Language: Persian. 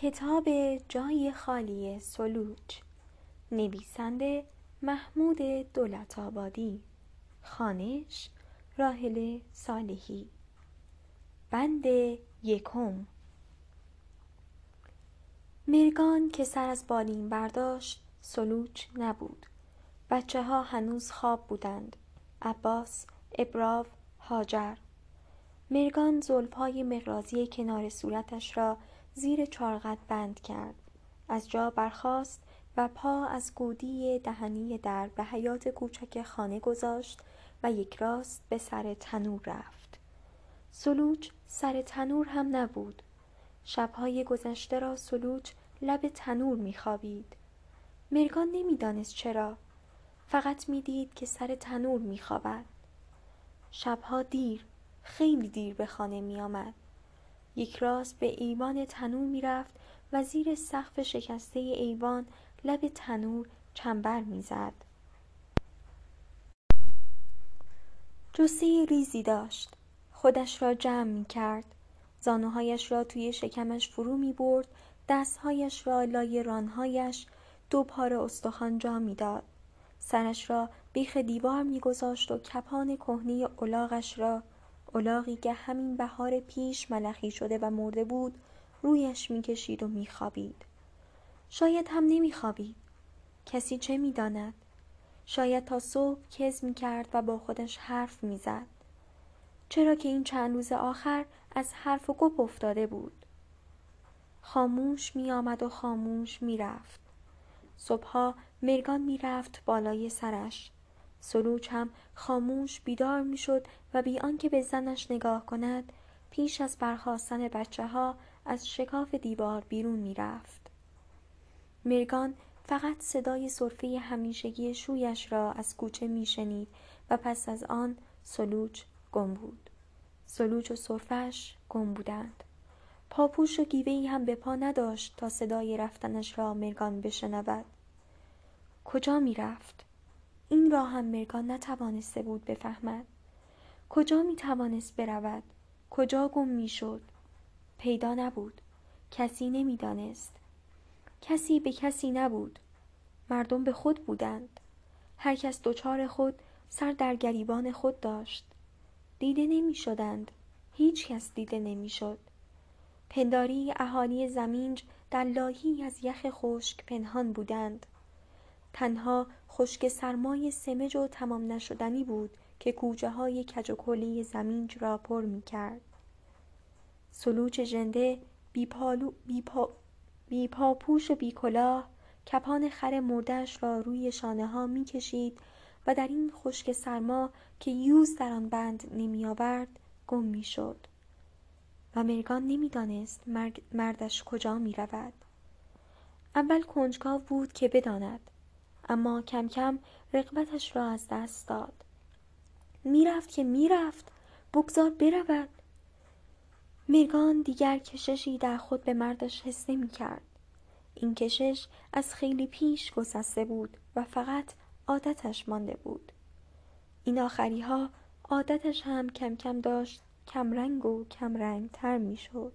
کتاب جای خالی سلوچ نویسنده محمود دولت آبادی خانش راهل صالحی. بند یکم. مرگان که سر از بالین برداشت سلوچ نبود. بچه ها هنوز خواب بودند. عباس ابراو هاجر مرگان زلفهای مقرازی کنار صورتش را زیر چارقد بند کرد. از جا برخاست و پا از گودی دهنی در به حیات کوچک خانه گذاشت و یک راست به سر تنور رفت. سلوچ سر تنور هم نبود. شبهای گذشته را سلوچ لب تنور میخوابید. مرگان نمی‌دانست چرا. فقط می‌دید که سر تنور میخوابد. شبها دیر خیلی دیر به خانه میآمد. یک راست به ایوان تنور می‌رفت و زیر سقف شکسته ایوان لب تنور چنبر می‌زد. جسه ریزی داشت. خودش را جمع می کرد زانوهایش را توی شکمش فرو می برد دستهایش را لای رانهایش دو پاره استخوان جا می‌داد. سرش را بیخ دیوار میگذاشت و کپان کهنه الاغش را الاغی که همین بهار پیش ملخی شده و مرده بود رویش می‌کشید و میخوابید. شاید هم نمیخوابید. کسی چه می‌داند؟ شاید تا صبح کز می‌کرد و با خودش حرف می‌زد. چرا که این چند روز آخر از حرف و گپ افتاده بود. خاموش میآمد و خاموش می‌رفت. صبحها مرگان می‌رفت بالای سرش. سلوچ هم خاموش بیدار می‌شد و بی آنکه به زنش نگاه کند پیش از برخاستن بچه ها از شکاف دیوار بیرون می‌رفت. مرگان فقط صدای صرفه همیشگی شویش را از کوچه میشنید و پس از آن سلوچ گم بود. سلوچ و صرفش گم بودند. پاپوش و گیوهای هم به پا نداشت تا صدای رفتنش را مرگان بشنود. کجا می‌رفت؟ این را هم مرگان نتوانسته بود بفهمد. کجا می توانست برود؟ کجا گم می شد پیدا نبود. کسی نمی‌دانست. کسی به کسی نبود. مردم به خود بودند. هر کس دچار خود سر در گریبان خود داشت. دیده نمی شدند هیچ کس دیده نمی شد پنداری اهالی زمینج در لاهی از یخ خشک پنهان بودند. تنها خشک سرمای سمج و تمام نشدنی بود که کوچه های کج و کلی زمینج را پر می کرد. سلوچ ژنده بی, پالو، بی, پا، بی پاپوش و بی کلاه کپان خر مردش را روی شانه ها می کشید و در این خشک سرما که یوز در آن بند نمی آورد گم می شد. و مرگان نمی‌دانست مردش کجا می رود. اول کنجکاو بود که بداند اما کم کم رقبتش را از دست داد. می‌رفت که می‌رفت. بگذار برود. مرگان دیگر کششی در خود به مردش حس نمی کرد. این کشش از خیلی پیش گسسته بود و فقط عادتش مانده بود. این آخری ها عادتش هم کم کم داشت کم رنگ و کم رنگ تر می شد